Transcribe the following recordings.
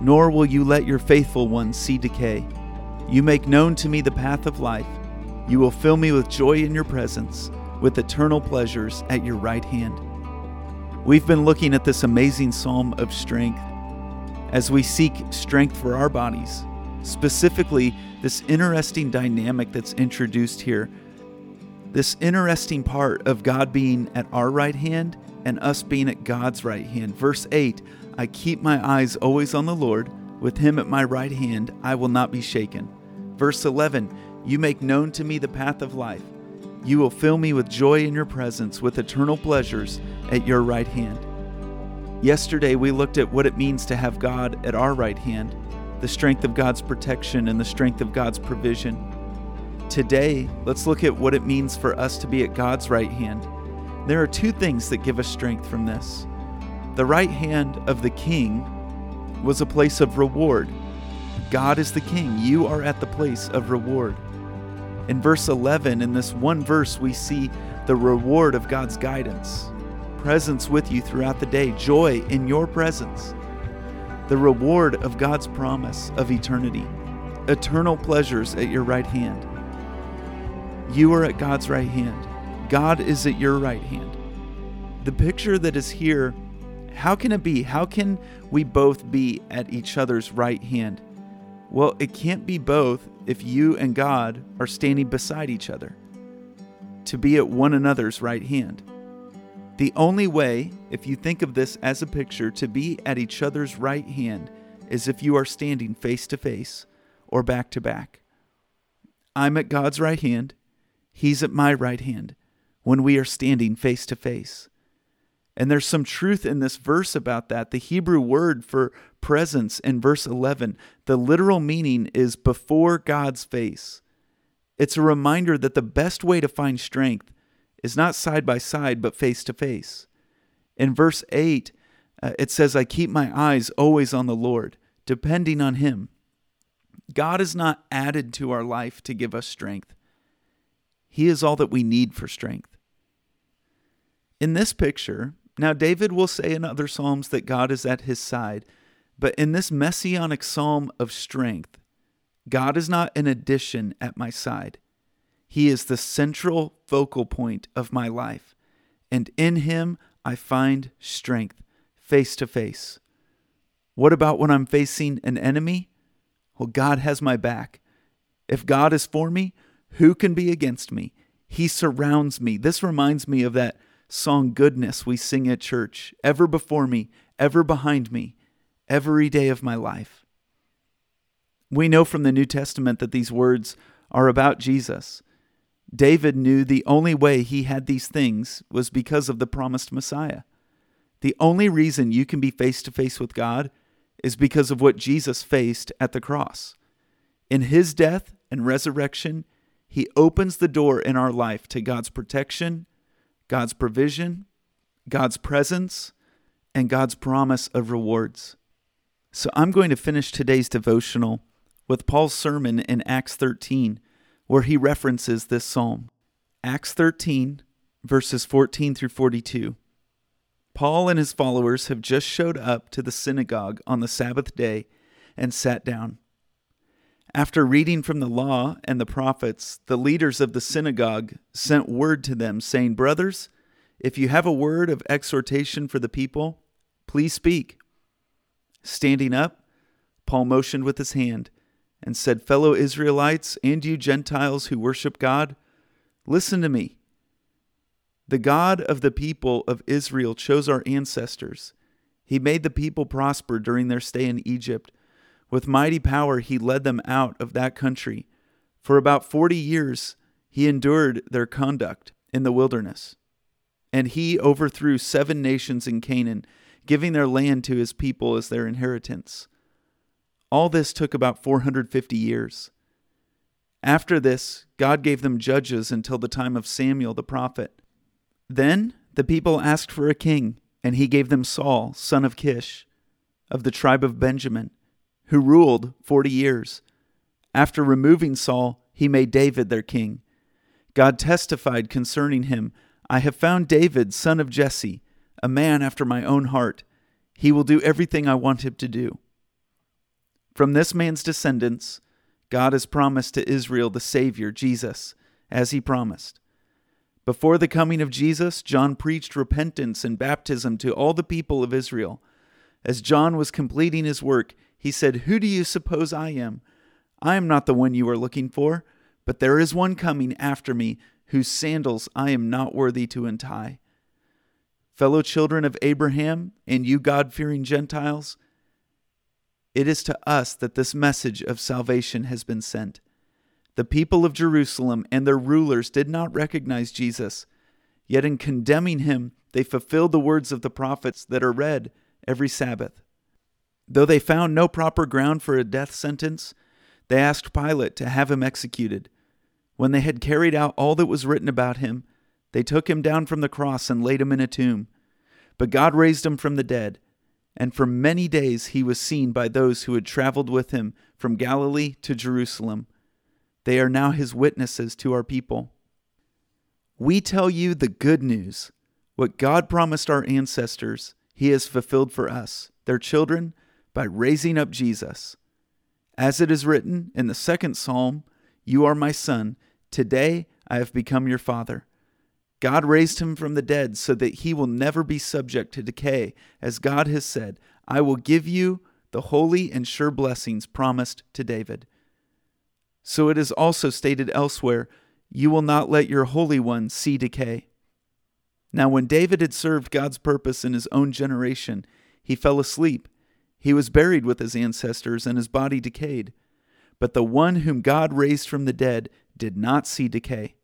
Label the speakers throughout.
Speaker 1: nor will you let your faithful ones see decay. You make known to me the path of life. You will fill me with joy in your presence, with eternal pleasures at your right hand. We've been looking at this amazing psalm of strength as we seek strength for our bodies, specifically, this interesting dynamic that's introduced here. This interesting part of God being at our right hand and us being at God's right hand. Verse 8 I keep my eyes always on the Lord. With him at my right hand, I will not be shaken. Verse 11 You make known to me the path of life. You will fill me with joy in your presence, with eternal pleasures at your right hand. Yesterday, we looked at what it means to have God at our right hand, the strength of God's protection and the strength of God's provision. Today, let's look at what it means for us to be at God's right hand. There are two things that give us strength from this. The right hand of the king was a place of reward. God is the king. You are at the place of reward. In verse 11, in this one verse, we see the reward of God's guidance, presence with you throughout the day, joy in your presence, the reward of God's promise of eternity, eternal pleasures at your right hand. You are at God's right hand. God is at your right hand. The picture that is here how can it be? How can we both be at each other's right hand? Well, it can't be both if you and God are standing beside each other, to be at one another's right hand. The only way, if you think of this as a picture, to be at each other's right hand is if you are standing face to face or back to back. I'm at God's right hand, He's at my right hand when we are standing face to face. And there's some truth in this verse about that. The Hebrew word for presence in verse 11, the literal meaning is before God's face. It's a reminder that the best way to find strength is not side by side, but face to face. In verse 8, uh, it says, I keep my eyes always on the Lord, depending on Him. God is not added to our life to give us strength, He is all that we need for strength. In this picture, now, David will say in other Psalms that God is at his side, but in this messianic psalm of strength, God is not an addition at my side. He is the central focal point of my life, and in him I find strength face to face. What about when I'm facing an enemy? Well, God has my back. If God is for me, who can be against me? He surrounds me. This reminds me of that song Goodness we sing at church, ever before me, ever behind me, every day of my life. We know from the New Testament that these words are about Jesus. David knew the only way he had these things was because of the promised Messiah. The only reason you can be face to face with God is because of what Jesus faced at the cross. In his death and resurrection, he opens the door in our life to God's protection God's provision, God's presence, and God's promise of rewards. So I'm going to finish today's devotional with Paul's sermon in Acts 13, where he references this psalm. Acts 13, verses 14 through 42. Paul and his followers have just showed up to the synagogue on the Sabbath day and sat down. After reading from the law and the prophets, the leaders of the synagogue sent word to them, saying, Brothers, if you have a word of exhortation for the people, please speak. Standing up, Paul motioned with his hand, and said, Fellow Israelites, and you Gentiles who worship God, listen to me. The God of the people of Israel chose our ancestors. He made the people prosper during their stay in Egypt. With mighty power, he led them out of that country. For about forty years, he endured their conduct in the wilderness. And he overthrew seven nations in Canaan, giving their land to his people as their inheritance. All this took about 450 years. After this, God gave them judges until the time of Samuel the prophet. Then the people asked for a king, and he gave them Saul, son of Kish, of the tribe of Benjamin, who ruled forty years. After removing Saul, he made David their king. God testified concerning him I have found David, son of Jesse, a man after my own heart. He will do everything I want him to do. From this man's descendants, God has promised to Israel the Savior, Jesus, as he promised. Before the coming of Jesus, John preached repentance and baptism to all the people of Israel. As John was completing his work, he said, Who do you suppose I am? I am not the one you are looking for, but there is one coming after me, whose sandals I am not worthy to untie. Fellow children of Abraham, and you God fearing Gentiles, it is to us that this message of salvation has been sent. The people of Jerusalem and their rulers did not recognize Jesus, yet in condemning him, they fulfilled the words of the prophets that are read every Sabbath. Though they found no proper ground for a death sentence, they asked Pilate to have him executed. When they had carried out all that was written about him, they took him down from the cross and laid him in a tomb. But God raised him from the dead and for many days he was seen by those who had traveled with him from Galilee to Jerusalem. They are now his witnesses to our people. We tell you the good news. What God promised our ancestors, he has fulfilled for us, their children, by raising up Jesus. As it is written in the second psalm, You are my son, today I have become your father. God raised him from the dead so that he will never be subject to decay, as God has said, I will give you the holy and sure blessings promised to David. So it is also stated elsewhere, You will not let your Holy One see decay. Now, when David had served God's purpose in his own generation, he fell asleep. He was buried with his ancestors, and his body decayed. But the one whom God raised from the dead did not see decay.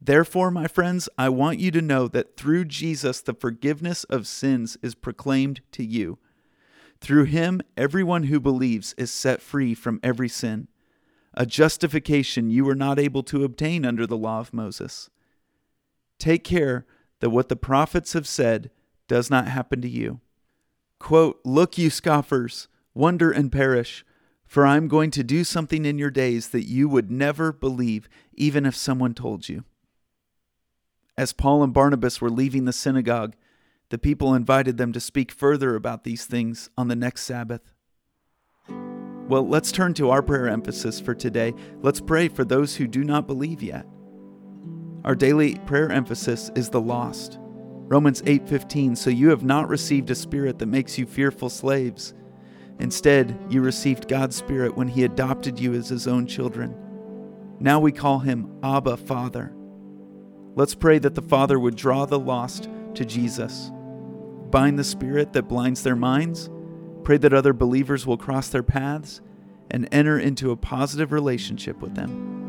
Speaker 1: Therefore, my friends, I want you to know that through Jesus the forgiveness of sins is proclaimed to you. Through him, everyone who believes is set free from every sin, a justification you were not able to obtain under the law of Moses. Take care that what the prophets have said does not happen to you. Quote, Look, you scoffers, wonder and perish, for I am going to do something in your days that you would never believe, even if someone told you. As Paul and Barnabas were leaving the synagogue, the people invited them to speak further about these things on the next Sabbath. Well, let's turn to our prayer emphasis for today. Let's pray for those who do not believe yet. Our daily prayer emphasis is the lost. Romans 8:15 So you have not received a spirit that makes you fearful slaves. Instead, you received God's spirit when he adopted you as his own children. Now we call him Abba Father. Let's pray that the Father would draw the lost to Jesus, bind the spirit that blinds their minds, pray that other believers will cross their paths, and enter into a positive relationship with them.